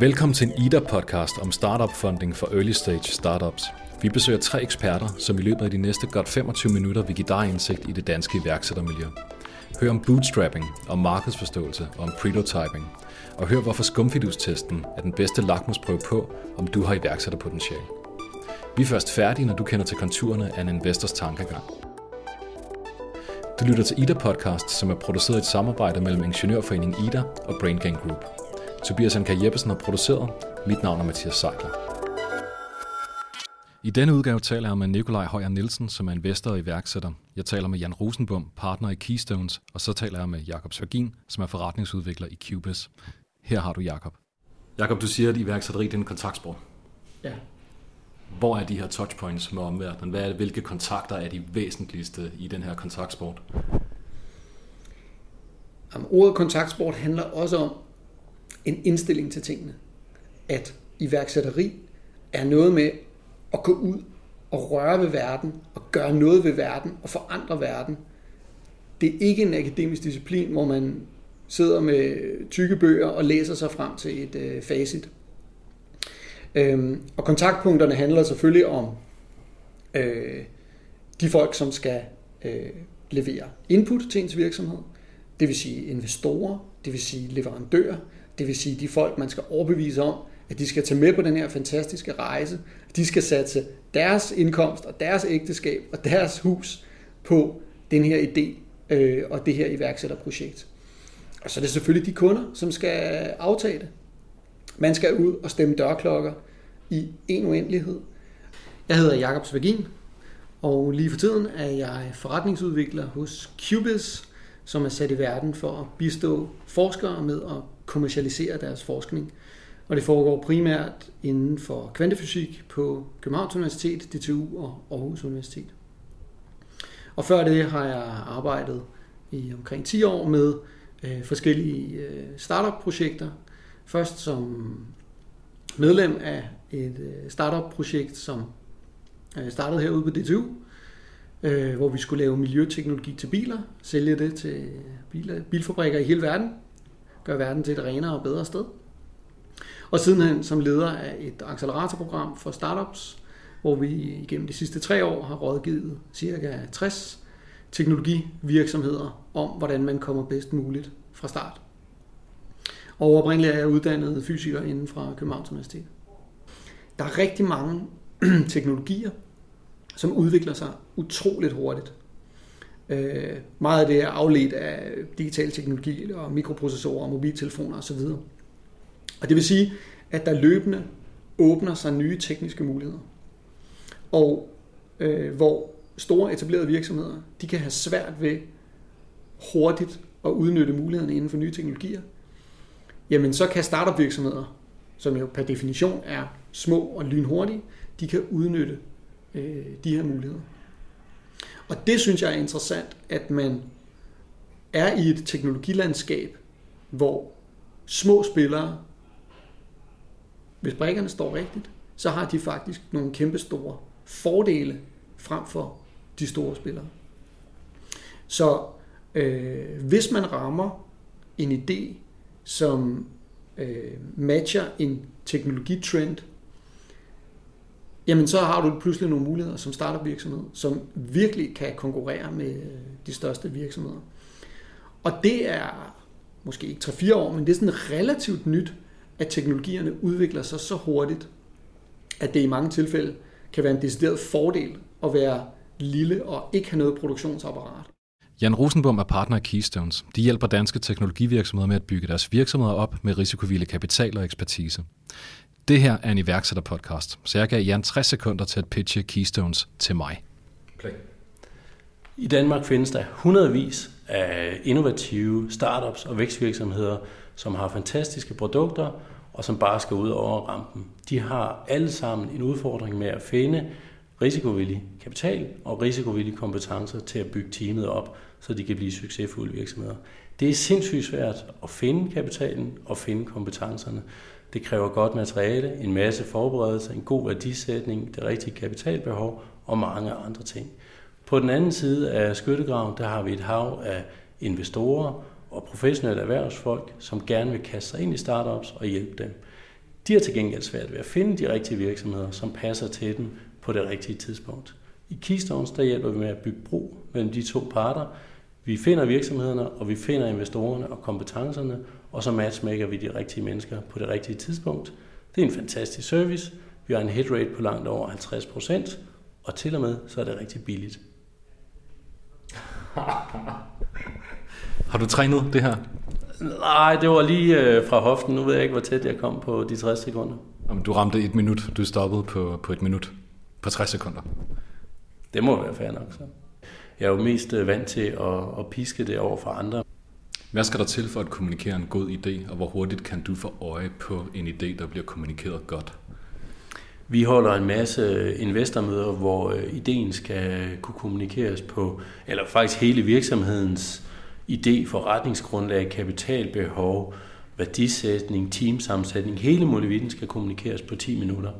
Velkommen til en IDA-podcast om startup funding for early stage startups. Vi besøger tre eksperter, som i løbet af de næste godt 25 minutter vil give dig indsigt i det danske iværksættermiljø. Hør om bootstrapping, om markedsforståelse og om prototyping. Og hør hvorfor skumfidustesten er den bedste lakmusprøve på, om du har iværksætterpotentiale. Vi er først færdige, når du kender til konturerne af en investors tankegang. Du lytter til IDA Podcast, som er produceret i et samarbejde mellem Ingeniørforeningen IDA og Brain Gang Group. Tobias Anker Jeppesen har produceret. Mit navn er Mathias Seidler. I denne udgave taler jeg med Nikolaj Højer Nielsen, som er investor og iværksætter. Jeg taler med Jan Rosenbom, partner i Keystones, og så taler jeg med Jakob Svagin, som er forretningsudvikler i Cubis. Her har du Jakob. Jakob, du siger, at iværksætteri er en kontaktsport. Ja. Hvor er de her touchpoints med omverdenen? Hvad er, hvilke kontakter er de væsentligste i den her kontaktsport? Jamen, ordet kontaktsport handler også om en indstilling til tingene. At iværksætteri er noget med at gå ud og røre ved verden, og gøre noget ved verden, og forandre verden. Det er ikke en akademisk disciplin, hvor man sidder med tykke bøger og læser sig frem til et øh, facit. Øhm, og kontaktpunkterne handler selvfølgelig om øh, de folk, som skal øh, levere input til ens virksomhed. Det vil sige investorer, det vil sige leverandører, det vil sige de folk, man skal overbevise om, at de skal tage med på den her fantastiske rejse. De skal satse deres indkomst og deres ægteskab og deres hus på den her idé øh, og det her iværksætterprojekt. Og så er det selvfølgelig de kunder, som skal aftage det. Man skal ud og stemme dørklokker i en uendelighed. Jeg hedder Jakob Svagin, og lige for tiden er jeg forretningsudvikler hos Cubis, som er sat i verden for at bistå forskere med at kommercialisere deres forskning. Og det foregår primært inden for kvantefysik på Københavns Universitet, DTU og Aarhus Universitet. Og før det har jeg arbejdet i omkring 10 år med øh, forskellige øh, startup-projekter. Først som medlem af et øh, startup-projekt, som øh, startede herude på DTU, øh, hvor vi skulle lave miljøteknologi til biler, sælge det til øh, biler, øh, bilfabrikker i hele verden, gøre verden til et renere og bedre sted. Og sidenhen som leder af et acceleratorprogram for startups, hvor vi igennem de sidste tre år har rådgivet ca. 60 teknologivirksomheder om, hvordan man kommer bedst muligt fra start. Og oprindeligt er jeg uddannet fysiker inden fra Københavns Universitet. Der er rigtig mange teknologier, som udvikler sig utroligt hurtigt. Øh, meget af det er afledt af digital teknologi og mikroprocessorer og mobiltelefoner osv. Og det vil sige, at der løbende åbner sig nye tekniske muligheder. Og øh, hvor store etablerede virksomheder, de kan have svært ved hurtigt at udnytte mulighederne inden for nye teknologier, jamen så kan startup virksomheder, som jo per definition er små og lynhurtige, de kan udnytte øh, de her muligheder. Og det synes jeg er interessant, at man er i et teknologilandskab, hvor små spillere, hvis brækkerne står rigtigt, så har de faktisk nogle kæmpe store fordele frem for de store spillere. Så øh, hvis man rammer en idé, som øh, matcher en teknologitrend, jamen så har du pludselig nogle muligheder som startup virksomhed, som virkelig kan konkurrere med øh, de største virksomheder. Og det er måske ikke 3-4 år, men det er sådan relativt nyt, at teknologierne udvikler sig så hurtigt, at det i mange tilfælde kan være en decideret fordel at være lille og ikke have noget produktionsapparat. Jan Rosenbom er partner i Keystones. De hjælper danske teknologivirksomheder med at bygge deres virksomheder op med risikovillig kapital og ekspertise. Det her er en iværksætterpodcast, så jeg gav Jan 60 sekunder til at pitche Keystones til mig. Play. I Danmark findes der hundredvis af innovative startups og vækstvirksomheder, som har fantastiske produkter og som bare skal ud over rampen. De har alle sammen en udfordring med at finde risikovillig kapital og risikovillige kompetencer til at bygge teamet op, så de kan blive succesfulde virksomheder. Det er sindssygt svært at finde kapitalen og finde kompetencerne. Det kræver godt materiale, en masse forberedelse, en god værdisætning, det rigtige kapitalbehov og mange andre ting. På den anden side af skyttegraven, der har vi et hav af investorer og professionelle erhvervsfolk, som gerne vil kaste sig ind i startups og hjælpe dem. De har til gengæld svært ved at finde de rigtige virksomheder, som passer til dem på det rigtige tidspunkt. I Keystones der hjælper vi med at bygge bro mellem de to parter. Vi finder virksomhederne, og vi finder investorerne og kompetencerne, og så matchmaker vi de rigtige mennesker på det rigtige tidspunkt. Det er en fantastisk service. Vi har en hit rate på langt over 50 procent, og til og med så er det rigtig billigt. Har du trænet det her? Nej, det var lige øh, fra hoften. Nu ved jeg ikke, hvor tæt jeg kom på de 60 sekunder. Jamen, du ramte et minut. Du stoppede på, på et minut. På 60 sekunder. Det må være fair nok, så. Jeg er jo mest øh, vant til at, at piske det over for andre. Hvad skal der til for at kommunikere en god idé, og hvor hurtigt kan du få øje på en idé, der bliver kommunikeret godt? Vi holder en masse investormøder, hvor øh, ideen skal kunne kommunikeres på, eller faktisk hele virksomhedens idé, forretningsgrundlag, kapitalbehov, værdisætning, teamsammensætning, hele muligheden skal kommunikeres på 10 minutter.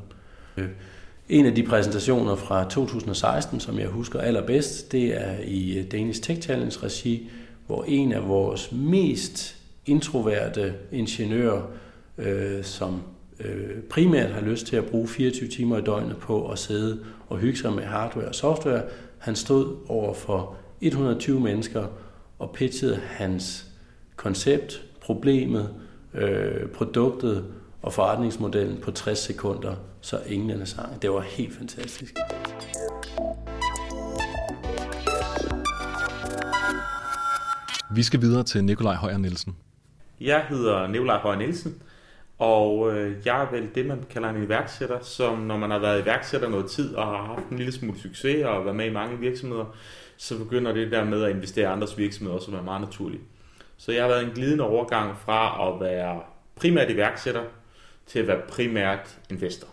En af de præsentationer fra 2016, som jeg husker allerbedst, det er i øh, Danish Tech Challenge regi, hvor en af vores mest introverte ingeniører, øh, som øh, primært har lyst til at bruge 24 timer i døgnet på at sidde og hygge sig med hardware og software, han stod over for 120 mennesker og pitchede hans koncept, problemet, øh, produktet og forretningsmodellen på 60 sekunder, så ingen sang. Det var helt fantastisk. Vi skal videre til Nikolaj Højer Nielsen. Jeg hedder Nikolaj Højer Nielsen, og øh, jeg er vel det, man kalder en iværksætter, som når man har været iværksætter noget tid og har haft en lille smule succes og været med i mange virksomheder, så begynder det der med at investere i andres virksomheder også at være meget naturligt. Så jeg har været en glidende overgang fra at være primært iværksætter til at være primært investor.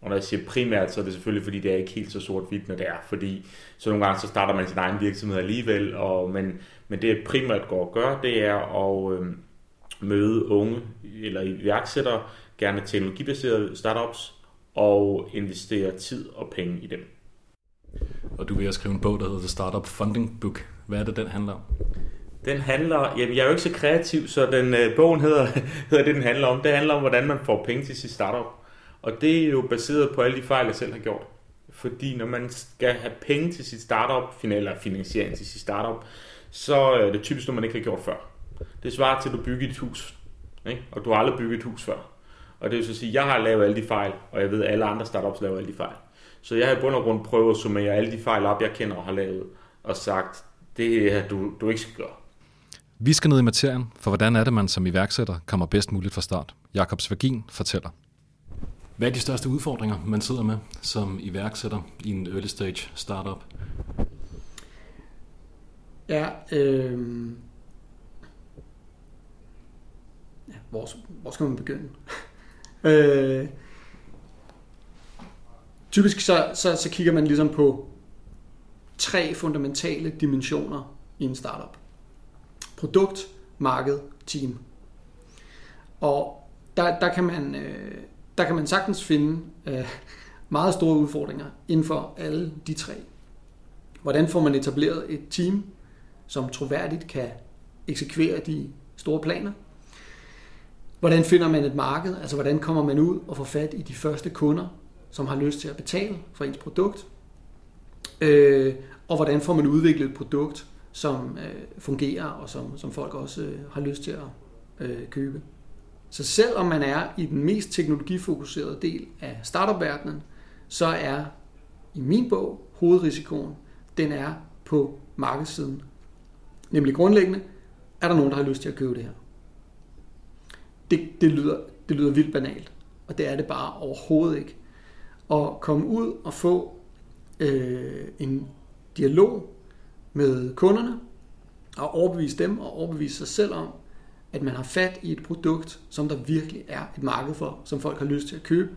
Og når jeg siger primært, så er det selvfølgelig, fordi det er ikke helt så sort-hvidt, når det er. Fordi så nogle gange så starter man sin egen virksomhed alligevel. Og, men, men det jeg primært går og gør, det er at øh, møde unge eller iværksættere, gerne teknologibaserede startups, og investere tid og penge i dem. Og du vil skrive en bog, der hedder The Startup Funding Book. Hvad er det, den handler om? Den handler, jamen jeg er jo ikke så kreativ, så den øh, bogen hedder, hedder det, den handler om. Det handler om, hvordan man får penge til sit startup. Og det er jo baseret på alle de fejl, jeg selv har gjort. Fordi når man skal have penge til sit startup, eller finansiering til sit startup, så øh, er det typisk noget, man ikke har gjort før. Det svarer til, at du bygger et hus, ikke? og du har aldrig bygget et hus før. Og det vil så sige, at jeg har lavet alle de fejl, og jeg ved, at alle andre startups laver alle de fejl. Så jeg har i bund og grund prøvet at summere alle de fejl op, jeg kender og har lavet, og sagt, det er du, du ikke skal gøre. Vi skal ned i materien, for hvordan er det, man som iværksætter kommer bedst muligt fra start? Jakob Svagin fortæller. Hvad er de største udfordringer, man sidder med som iværksætter i en early stage startup? Ja, øh... ja hvor, hvor skal man begynde? øh... Typisk så, så, så kigger man ligesom på tre fundamentale dimensioner i en startup. Produkt, marked, team. Og der, der, kan, man, øh, der kan man sagtens finde øh, meget store udfordringer inden for alle de tre. Hvordan får man etableret et team, som troværdigt kan eksekvere de store planer? Hvordan finder man et marked? Altså hvordan kommer man ud og får fat i de første kunder, som har lyst til at betale for ens produkt? Øh, og hvordan får man udviklet et produkt, som øh, fungerer og som, som folk også øh, har lyst til at øh, købe? Så selvom man er i den mest teknologifokuserede del af startup-verdenen, så er i min bog hovedrisikoen, den er på markedssiden. Nemlig grundlæggende, er der nogen, der har lyst til at købe det her? Det, det, lyder, det lyder vildt banalt, og det er det bare overhovedet ikke. At komme ud og få øh, en dialog med kunderne, og overbevise dem og overbevise sig selv om, at man har fat i et produkt, som der virkelig er et marked for, som folk har lyst til at købe.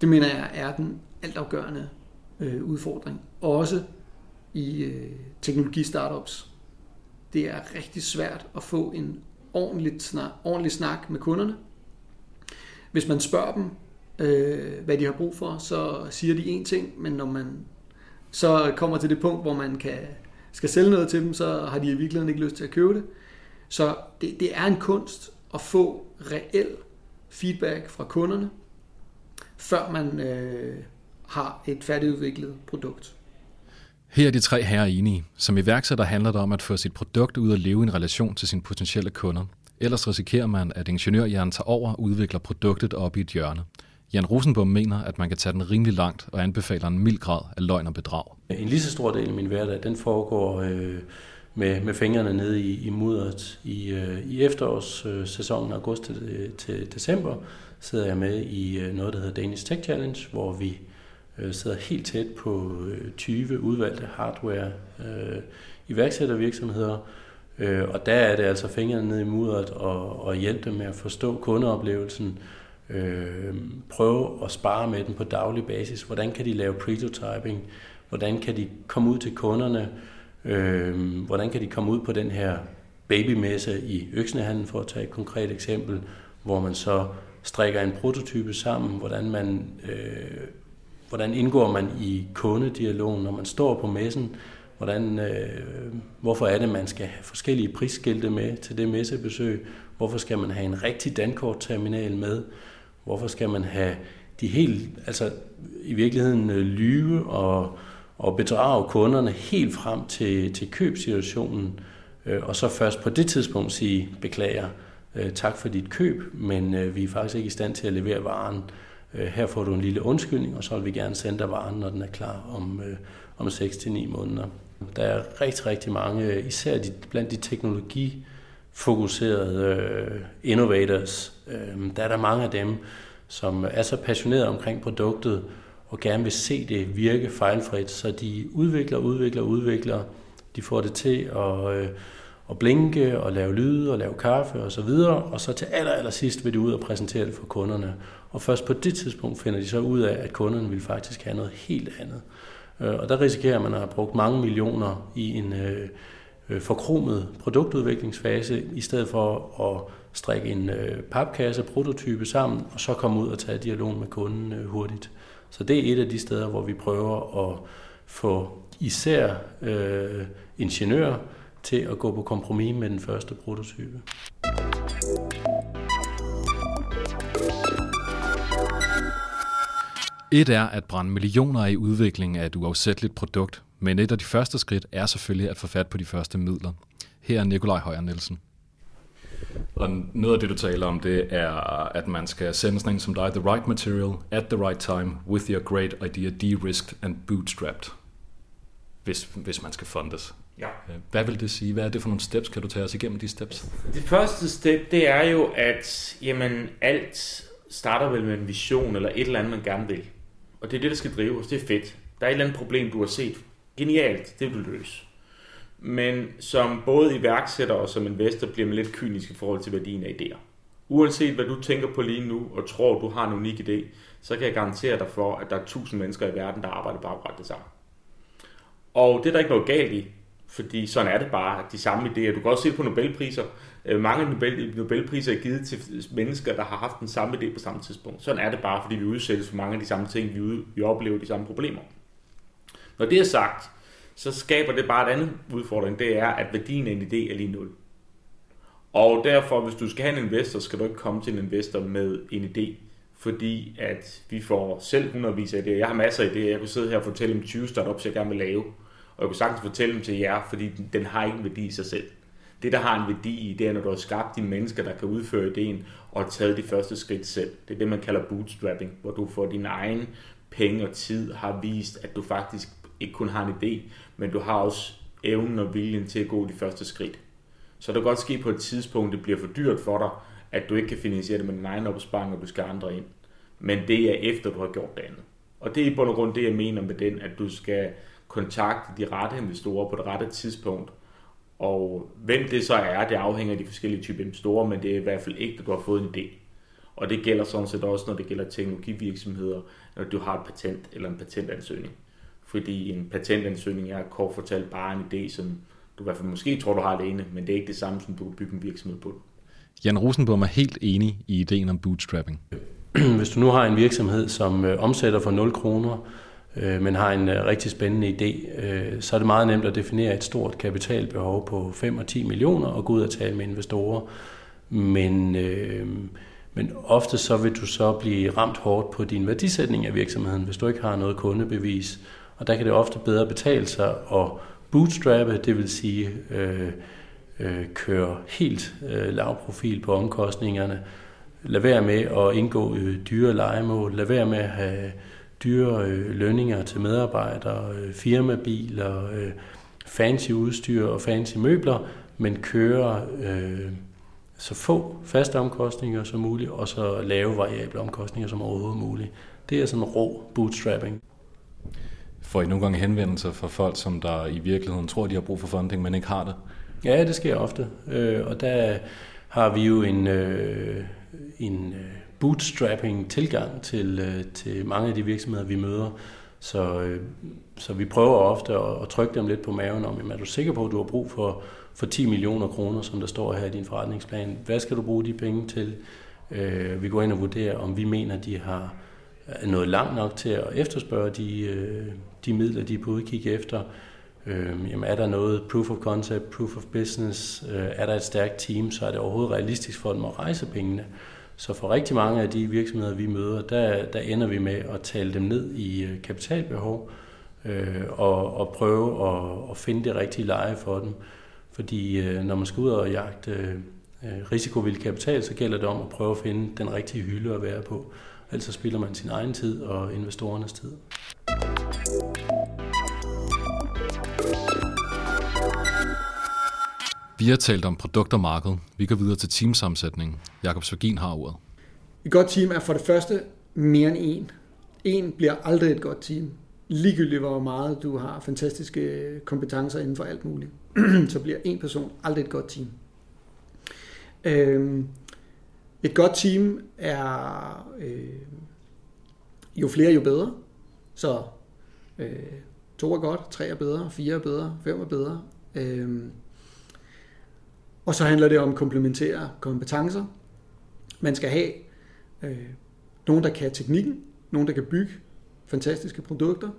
Det mener jeg er den altafgørende øh, udfordring. Også i øh, teknologi-startups. Det er rigtig svært at få en ordentlig snak, ordentlig snak med kunderne. Hvis man spørger dem, øh, hvad de har brug for, så siger de én ting, men når man så kommer til det punkt, hvor man kan, skal sælge noget til dem, så har de i virkeligheden ikke lyst til at købe det. Så det, det er en kunst at få reel feedback fra kunderne, før man øh, har et færdigudviklet produkt. Her er de tre herrer enige. Som iværksætter handler det om at få sit produkt ud og leve i en relation til sine potentielle kunder. Ellers risikerer man, at ingeniørhjernen tager over og udvikler produktet op i et hjørne. Jan Rosenbom mener, at man kan tage den rimelig langt og anbefaler en mild grad af løgn og bedrag. En lige så stor del af min hverdag, den foregår øh, med, med fingrene nede i, i mudderet. I, øh, i efterårssæsonen, august til, til december, sidder jeg med i øh, noget, der hedder Danish Tech Challenge, hvor vi øh, sidder helt tæt på øh, 20 udvalgte hardware øh, iværksættervirksomheder, øh, og der er det altså fingrene nede i mudderet og, og hjælpe dem med at forstå kundeoplevelsen, øh, øh, prøve at spare med dem på daglig basis. Hvordan kan de lave prototyping? Hvordan kan de komme ud til kunderne? Øh, hvordan kan de komme ud på den her babymesse i Øksnehandlen, for at tage et konkret eksempel, hvor man så strikker en prototype sammen, hvordan man øh, hvordan indgår man i kundedialogen, når man står på messen, hvordan, øh, hvorfor er det, man skal have forskellige prisskilte med til det messebesøg, hvorfor skal man have en rigtig dankortterminal med, hvorfor skal man have de helt, altså i virkeligheden øh, lyve og, og bedrage kunderne helt frem til, til købsituationen, øh, og så først på det tidspunkt sige, beklager, øh, tak for dit køb, men øh, vi er faktisk ikke i stand til at levere varen. Øh, her får du en lille undskyldning, og så vil vi gerne sende dig varen, når den er klar om, øh, om 6-9 måneder. Der er rigtig, rigtig mange, øh, især de, blandt de teknologi fokuserede øh, innovators, øh, der er der mange af dem, som er så passionerede omkring produktet, og gerne vil se det virke fejlfrit, så de udvikler, udvikler, udvikler. De får det til at, øh, at blinke og lave lyde og lave kaffe og så videre, og så til aller, aller sidst vil de ud og præsentere det for kunderne. Og først på det tidspunkt finder de så ud af, at kunderne vil faktisk have noget helt andet. Øh, og der risikerer man at have brugt mange millioner i en øh, Øh, forkromet produktudviklingsfase, i stedet for at strikke en øh, papkasse, prototype sammen, og så komme ud og tage dialog med kunden øh, hurtigt. Så det er et af de steder, hvor vi prøver at få især øh, ingeniører til at gå på kompromis med den første prototype. Et er at brænde millioner af i udviklingen af et uafsætteligt produkt, men et af de første skridt er selvfølgelig at få fat på de første midler. Her er Nikolaj Højer Nielsen. Og noget af det, du taler om, det er, at man skal sende sådan en som dig, the right material, at the right time, with your great idea, de-risked and bootstrapped, hvis, hvis man skal fundes. Ja. Hvad vil det sige? Hvad er det for nogle steps? Kan du tage os igennem de steps? Det første step, det er jo, at jamen, alt starter vel med en vision eller et eller andet, man gerne vil. Og det er det, der skal drive os. Det er fedt. Der er et eller andet problem, du har set. Genialt, det vil du løse. Men som både iværksætter og som investor bliver man lidt kynisk i forhold til værdien af idéer. Uanset hvad du tænker på lige nu og tror, du har en unik idé, så kan jeg garantere dig for, at der er tusind mennesker i verden, der arbejder bare på det samme. Og det er der ikke noget galt i, fordi sådan er det bare, de samme idéer. Du kan også se på Nobelpriser. Øh, mange Nobel, Nobelpriser er givet til mennesker, der har haft den samme idé på samme tidspunkt. Sådan er det bare, fordi vi udsættes for mange af de samme ting, vi, ud, vi oplever de samme problemer. Når det er sagt, så skaber det bare et andet udfordring, det er, at værdien af en idé er lige nul. Og derfor, hvis du skal have en investor, skal du ikke komme til en investor med en idé, fordi at vi får selv hundredvis af idéer. Jeg har masser af idéer. Jeg kunne sidde her og fortælle om 20 startups, jeg gerne vil lave. Og jeg kunne sagtens fortælle dem til jer, fordi den har ikke en værdi i sig selv. Det, der har en værdi i, det er, når du har skabt de mennesker, der kan udføre ideen, og taget de første skridt selv. Det er det, man kalder bootstrapping, hvor du får din egen penge og tid har vist, at du faktisk ikke kun har en idé, men du har også evnen og viljen til at gå de første skridt. Så det kan godt ske på et tidspunkt, det bliver for dyrt for dig, at du ikke kan finansiere det med din egen opsparing, og du skal andre ind. Men det er efter, du har gjort det andet. Og det er i bund og grund det, jeg mener med den, at du skal kontakte de rette investorer på det rette tidspunkt. Og hvem det så er, det afhænger af de forskellige typer investorer, men det er i hvert fald ikke, at du har fået en idé. Og det gælder sådan set også, når det gælder teknologivirksomheder, når du har et patent eller en patentansøgning. Fordi en patentansøgning er kort fortalt bare en idé, som du i hvert fald måske tror, du har alene, men det er ikke det samme, som du kan bygge en virksomhed på. Jan Rosenbaum er helt enig i ideen om bootstrapping. Hvis du nu har en virksomhed, som øh, omsætter for 0 kroner, øh, men har en øh, rigtig spændende idé, så er det meget nemt at definere et stort kapitalbehov på 5 og 10 millioner og gå ud og tale med investorer. Men, Men ofte så vil du så blive ramt hårdt på din værdisætning af virksomheden, hvis du ikke har noget kundebevis. Og der kan det ofte bedre betale sig at bootstrappe, det vil sige øh, øh, køre helt øh, lav profil på omkostningerne, lad være med at indgå øh, dyre legemål, lad være med at have dyre øh, lønninger til medarbejdere, øh, firmabiler, øh, fancy udstyr og fancy møbler, men køre øh, så få faste omkostninger som muligt, og så lave variable omkostninger som overhovedet muligt. Det er sådan rå bootstrapping. Får I nogle gange henvendelser fra folk, som der i virkeligheden tror, de har brug for funding, men ikke har det? Ja, det sker ofte. Øh, og der har vi jo en, øh, en øh, bootstrapping tilgang til, øh, til mange af de virksomheder, vi møder. Så, øh, så vi prøver ofte at, at trykke dem lidt på maven om, jamen, er du sikker på, at du har brug for, for 10 millioner kroner, som der står her i din forretningsplan? Hvad skal du bruge de penge til? Øh, vi går ind og vurderer, om vi mener, de har nået langt nok til at efterspørge de, øh, de midler, de er på udkig efter. Øh, jamen er der noget proof of concept, proof of business, øh, er der et stærkt team, så er det overhovedet realistisk for dem at rejse pengene. Så for rigtig mange af de virksomheder, vi møder, der, der ender vi med at tale dem ned i øh, kapitalbehov øh, og, og prøve at, at finde det rigtige leje for dem. Fordi øh, når man skal ud og jagte øh, risikovillig kapital, så gælder det om at prøve at finde den rigtige hylde at være på. Altså Ellers spiller man sin egen tid og investorernes tid. Vi har talt om produkt og marked. Vi går videre til teamsammensætning. Jakob Svagin har ordet. Et godt team er for det første mere end en. En bliver aldrig et godt team. Ligegyldigt hvor meget du har fantastiske kompetencer inden for alt muligt, så bliver en person aldrig et godt team. Øhm, et godt team er øh, jo flere, jo bedre. Så øh, to er godt, tre er bedre, fire er bedre, fem er bedre. Øh, og så handler det om komplementære kompetencer. Man skal have øh, nogen, der kan teknikken, nogen, der kan bygge fantastiske produkter.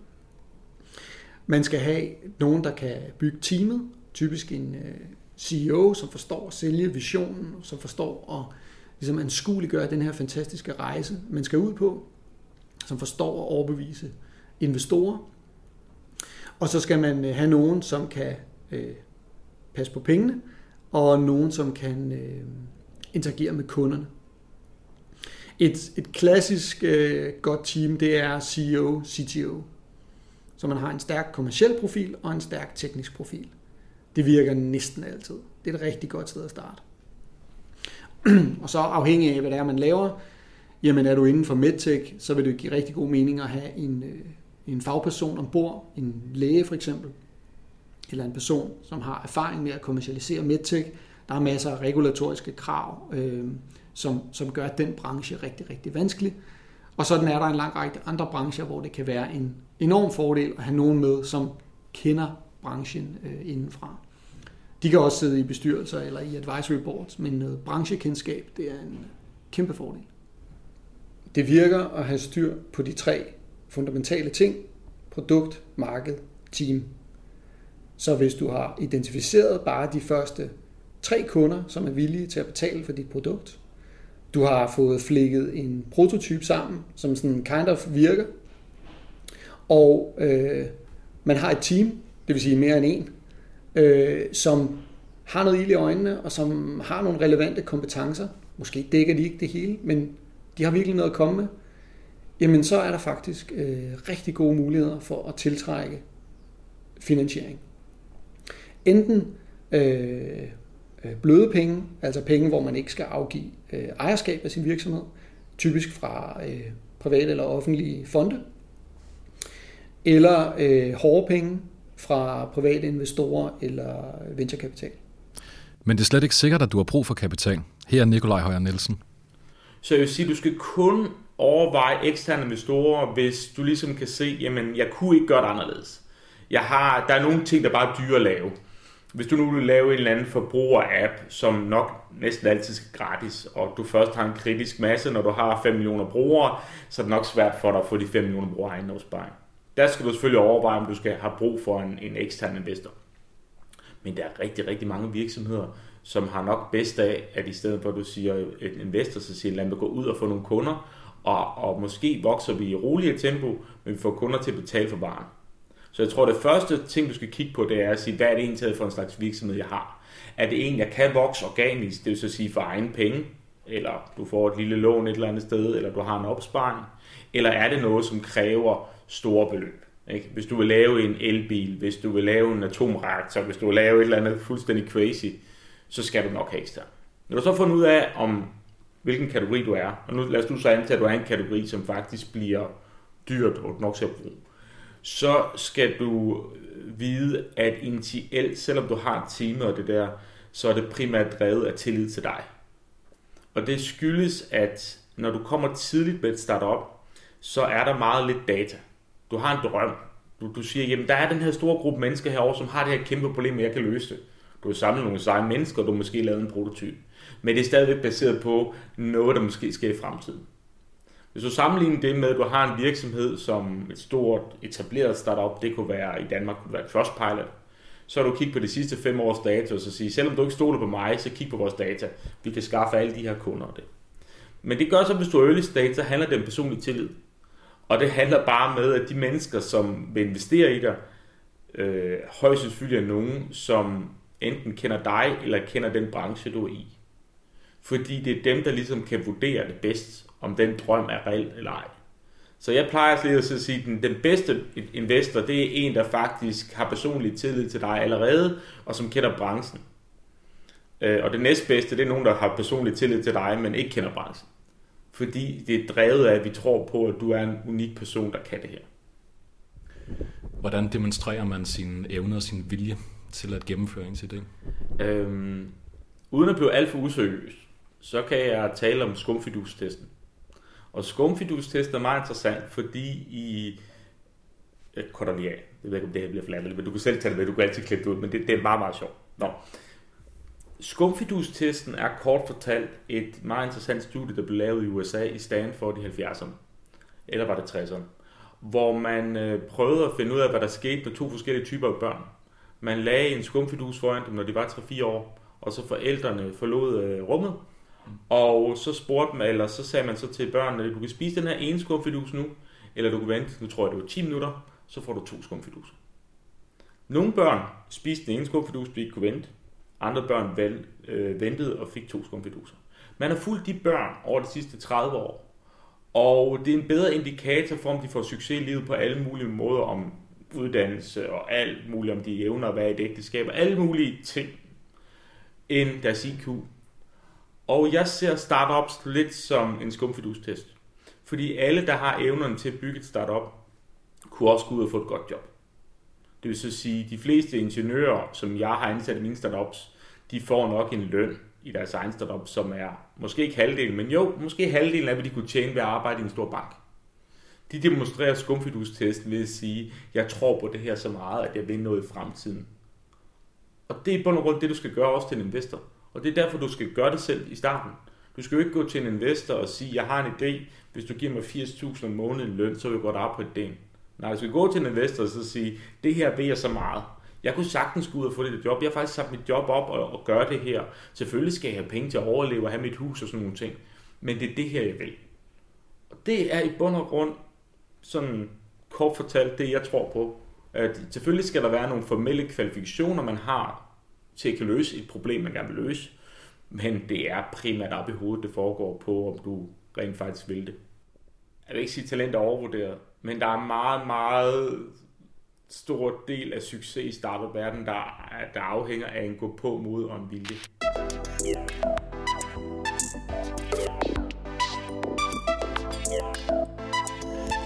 Man skal have nogen, der kan bygge teamet, typisk en øh, CEO, som forstår at sælge visionen, som forstår at ligesom anskueliggøre den her fantastiske rejse, man skal ud på, som forstår at overbevise investorer. Og så skal man øh, have nogen, som kan øh, passe på pengene, og nogen, som kan øh, interagere med kunderne. Et, et klassisk øh, godt team, det er CEO, CTO. Så man har en stærk kommersiel profil og en stærk teknisk profil. Det virker næsten altid. Det er et rigtig godt sted at starte. og så afhængig af, hvad det er, man laver, jamen er du inden for medtech, så vil det give rigtig god mening at have en, øh, en fagperson ombord, en læge for eksempel, eller en person, som har erfaring med at kommercialisere medtech. Der er masser af regulatoriske krav, øh, som, som gør den branche rigtig, rigtig vanskelig. Og sådan er der en lang række andre brancher, hvor det kan være en enorm fordel at have nogen med, som kender branchen øh, indenfra. De kan også sidde i bestyrelser eller i advisory boards, men noget branchekendskab, det er en kæmpe fordel. Det virker at have styr på de tre fundamentale ting. Produkt, marked, team. Så hvis du har identificeret bare de første tre kunder, som er villige til at betale for dit produkt, du har fået flækket en prototype sammen, som sådan kind of virker, og øh, man har et team, det vil sige mere end en, øh, som har noget ild i øjnene, og som har nogle relevante kompetencer. Måske dækker de ikke det hele, men de har virkelig noget at komme med. Jamen så er der faktisk øh, rigtig gode muligheder for at tiltrække finansiering. Enten øh, øh bløde penge, altså penge, hvor man ikke skal afgive øh, ejerskab af sin virksomhed, typisk fra øh, private eller offentlige fonde, eller øh, hårde penge, fra private investorer eller venturekapital. Men det er slet ikke sikkert, at du har brug for kapital. Her er Nikolaj Højer Nielsen. Så jeg vil sige, at du skal kun overveje eksterne investorer, hvis du ligesom kan se, jamen jeg kunne ikke gøre det anderledes. Jeg har, der er nogle ting, der er bare dyre at lave. Hvis du nu vil lave en eller anden forbruger-app, som nok næsten altid skal gratis, og du først har en kritisk masse, når du har 5 millioner brugere, så er det nok svært for dig at få de 5 millioner brugere egen opsparing. Der skal du selvfølgelig overveje, om du skal have brug for en, en ekstern investor. Men der er rigtig, rigtig mange virksomheder, som har nok bedst af, at i stedet for at du siger en investor, så siger lad mig gå ud og få nogle kunder, og, og måske vokser vi i roligere tempo, men vi får kunder til at betale for varen. Så jeg tror, det første ting, du skal kigge på, det er at sige, hvad er det egentlig for en slags virksomhed, jeg har? Er det en, jeg kan vokse organisk, det vil så sige for egen penge, eller du får et lille lån et eller andet sted, eller du har en opsparing, eller er det noget, som kræver store beløb? Ikke? Hvis du vil lave en elbil, hvis du vil lave en atomreaktor, hvis du vil lave et eller andet fuldstændig crazy, så skal du nok have ekstern. Når du så fundet ud af, om hvilken kategori du er, og nu lad os nu så antage, at du er en kategori, som faktisk bliver dyrt og nok til at bruge, så skal du vide, at initielt, selvom du har et team og det der, så er det primært drevet af tillid til dig. Og det skyldes, at når du kommer tidligt med et startup, så er der meget lidt data. Du har en drøm. Du, du siger, jamen der er den her store gruppe mennesker herovre, som har det her kæmpe problem, og jeg kan løse det. Du har samlet nogle seje mennesker, og du har måske lavet en prototyp. Men det er stadigvæk baseret på noget, der måske sker i fremtiden. Hvis du sammenligner det med, at du har en virksomhed som et stort etableret startup, det kunne være i Danmark, kunne være Trustpilot, så har du kigget på de sidste fem års data, og så sige, selvom du ikke stoler på mig, så kig på vores data. Vi kan skaffe alle de her kunder og det. Men det gør så, hvis du er early stage, så handler det om personlig tillid. Og det handler bare med, at de mennesker, som vil investere i dig, øh, højst sandsynligt er nogen, som enten kender dig, eller kender den branche, du er i. Fordi det er dem, der ligesom kan vurdere det bedst, om den drøm er reelt eller ej. Så jeg plejer lige at sige, at den, den bedste investor, det er en, der faktisk har personlig tillid til dig allerede, og som kender branchen. Øh, og det næstbedste, det er nogen, der har personlig tillid til dig, men ikke kender branchen. Fordi det er drevet af, at vi tror på, at du er en unik person, der kan det her. Hvordan demonstrerer man sine evner og sin vilje til at gennemføre en idé? Øhm, uden at blive alt for useriøs, så kan jeg tale om skumfidustesten. Og skumfidustest er meget interessant, fordi i... Jeg korter. Jeg ved ikke, om det her bliver fladt, men du kan selv tage det med. Du kan altid klippe det ud, men det, det er meget, meget sjovt. Nå. Skumfidustesten er kort fortalt et meget interessant studie, der blev lavet i USA i Stanford i 70'erne. Eller var det 60'erne? Hvor man øh, prøvede at finde ud af, hvad der skete med to forskellige typer af børn. Man lagde en skumfidus foran dem, når de var 3-4 år, og så forældrene forlod øh, rummet, og så spurgte man, eller så sagde man så til børnene, du kan spise den her ene skumfidus nu, eller du kan vente, nu tror jeg det var 10 minutter, så får du to skumfiduser. Nogle børn spiste den ene skumfidus, de ikke kunne vente. Andre børn vel, øh, ventede og fik to skumfiduser. Man har fulgt de børn over de sidste 30 år, og det er en bedre indikator for, om de får succes i livet på alle mulige måder, om uddannelse og alt muligt, om de evner at være i et ægteskab, og alle mulige ting, end deres IQ. Og jeg ser startups lidt som en skumfidustest. Fordi alle, der har evnerne til at bygge et startup, kunne også gå ud og få et godt job. Det vil så sige, at de fleste ingeniører, som jeg har ansat i mine startups, de får nok en løn i deres egen startup, som er måske ikke halvdelen, men jo, måske halvdelen af, hvad de kunne tjene ved at arbejde i en stor bank. De demonstrerer skumfidustesten ved at sige, jeg tror på det her så meget, at jeg vil noget i fremtiden. Og det er på grund det, du skal gøre også til en investor. Og det er derfor, du skal gøre det selv i starten. Du skal jo ikke gå til en investor og sige, jeg har en idé, hvis du giver mig 80.000 om måneden løn, så vil jeg godt op på idéen. Nej, du skal gå til en investor og så sige, det her ved jeg så meget. Jeg kunne sagtens gå ud og få det job. Jeg har faktisk sat mit job op og, og gøre det her. Selvfølgelig skal jeg have penge til at overleve og have mit hus og sådan nogle ting. Men det er det her, jeg vil. Og det er i bund og grund sådan kort fortalt det, jeg tror på. At selvfølgelig skal der være nogle formelle kvalifikationer, man har til at kan løse et problem, man gerne vil løse. Men det er primært op i hovedet, det foregår på, om du rent faktisk vil det. Jeg vil ikke sige, at talent er overvurderet, men der er en meget, meget stor del af succes i startup-verdenen, der, der afhænger af en gå på mod og en vilje.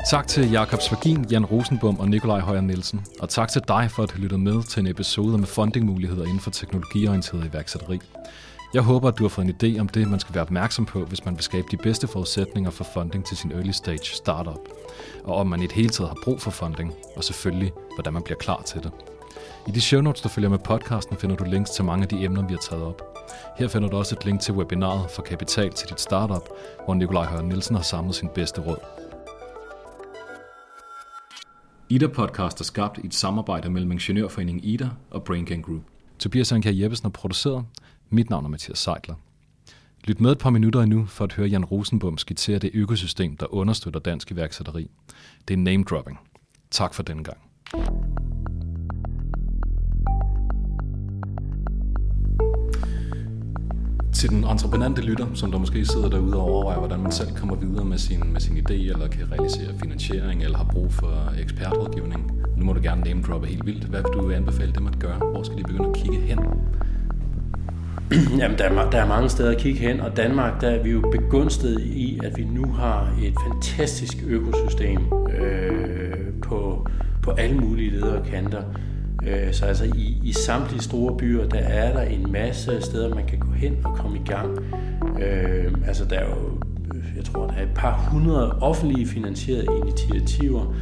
Tak til Jakob Svagin, Jan Rosenbom og Nikolaj Højer Nielsen. Og tak til dig for at have lyttet med til en episode med fundingmuligheder inden for teknologiorienteret iværksætteri. Jeg håber, at du har fået en idé om det, man skal være opmærksom på, hvis man vil skabe de bedste forudsætninger for funding til sin early stage startup. Og om man i et hele taget har brug for funding, og selvfølgelig, hvordan man bliver klar til det. I de show notes, der følger med podcasten, finder du links til mange af de emner, vi har taget op. Her finder du også et link til webinaret for kapital til dit startup, hvor Nikolaj Højer Nielsen har samlet sin bedste råd. Ida Podcast er skabt i et samarbejde mellem Ingeniørforeningen Ida og Brain Gang Group. Tobias Anker Jeppesen har produceret. Mit navn er Mathias Seidler. Lyt med et par minutter endnu for at høre Jan Rosenbom skitsere det økosystem, der understøtter dansk iværksætteri. Det er name dropping. Tak for denne gang. Til den entreprenante lytter, som der måske sidder derude og overvejer, hvordan man selv kommer videre med sin, med sin idé, eller kan realisere finansiering, eller har brug for ekspertrådgivning. Nu må du gerne name droppe helt vildt. Hvad vil du anbefale dem at gøre? Hvor skal de begynde at kigge hen? Jamen, der er, der er mange steder at kigge hen, og Danmark, der er vi jo begunstiget i, at vi nu har et fantastisk økosystem øh, på, på alle mulige ledere og kanter. Øh, så altså i, i samtlige store byer, der er der en masse steder, man kan hen og komme i gang. Øh, altså der er jo, jeg tror, der er et par hundrede offentlige finansierede initiativer.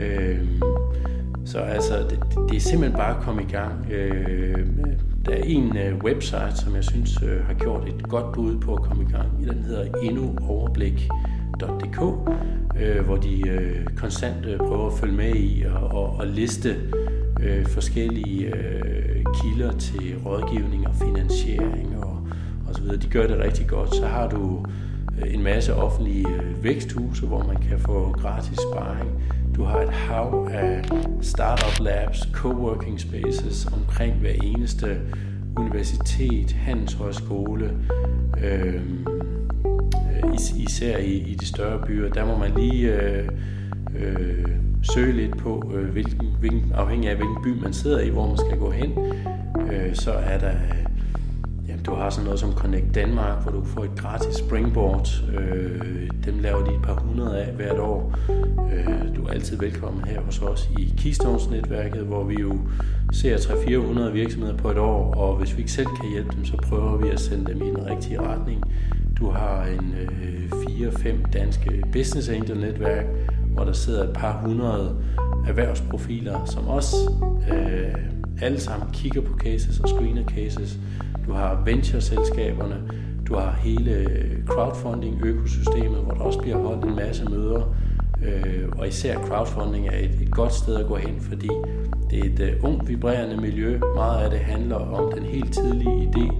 Øh, så altså, det, det er simpelthen bare at komme i gang. Øh, der er en øh, website, som jeg synes øh, har gjort et godt bud på at komme i gang. Den hedder endnuoverblik.dk, øh, hvor de øh, konstant øh, prøver at følge med i og, og, og liste øh, forskellige øh, kilder til rådgivning og finansiering osv., så videre. De gør det rigtig godt. Så har du øh, en masse offentlige øh, væksthuse, hvor man kan få gratis sparring. Du har et hav af startup labs, coworking spaces omkring hver eneste universitet, handelshøjskole, øhm, øh, især i, i de større byer. Der må man lige øh, øh, søge lidt på, øh, hvilken, hvilken, afhængig af hvilken by man sidder i, hvor man skal gå hen. Øh, så er der du har sådan noget som Connect Danmark, hvor du får et gratis springboard. Øh, dem laver de et par hundrede af hvert år. Øh, du er altid velkommen her hos os i Keystones-netværket, hvor vi jo ser 300-400 virksomheder på et år, og hvis vi ikke selv kan hjælpe dem, så prøver vi at sende dem i den rigtige retning. Du har en øh, 4-5 danske business angel netværk, hvor der sidder et par hundrede erhvervsprofiler, som også øh, alle sammen kigger på cases og screener cases du har venture-selskaberne, du har hele øh, crowdfunding-økosystemet, hvor der også bliver holdt en masse møder. Øh, og især crowdfunding er et, et godt sted at gå hen, fordi det er et øh, ungt, vibrerende miljø. Meget af det handler om den helt tidlige idé.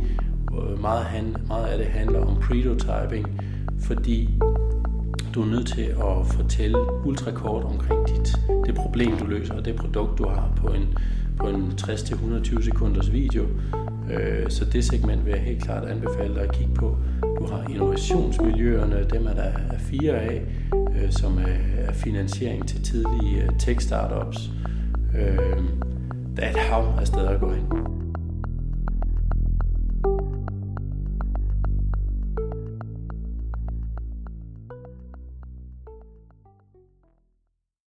Øh, meget, han, meget af det handler om prototyping, fordi du er nødt til at fortælle ultrakort omkring dit, det problem, du løser, og det produkt, du har på en, på en 60-120 sekunders video. Øh, så det segment vil jeg helt klart anbefale dig at kigge på. Du har innovationsmiljøerne, dem er der fire af, øh, som er finansiering til tidlige øh, tech-startups. Der er et hav af steder at gå hen.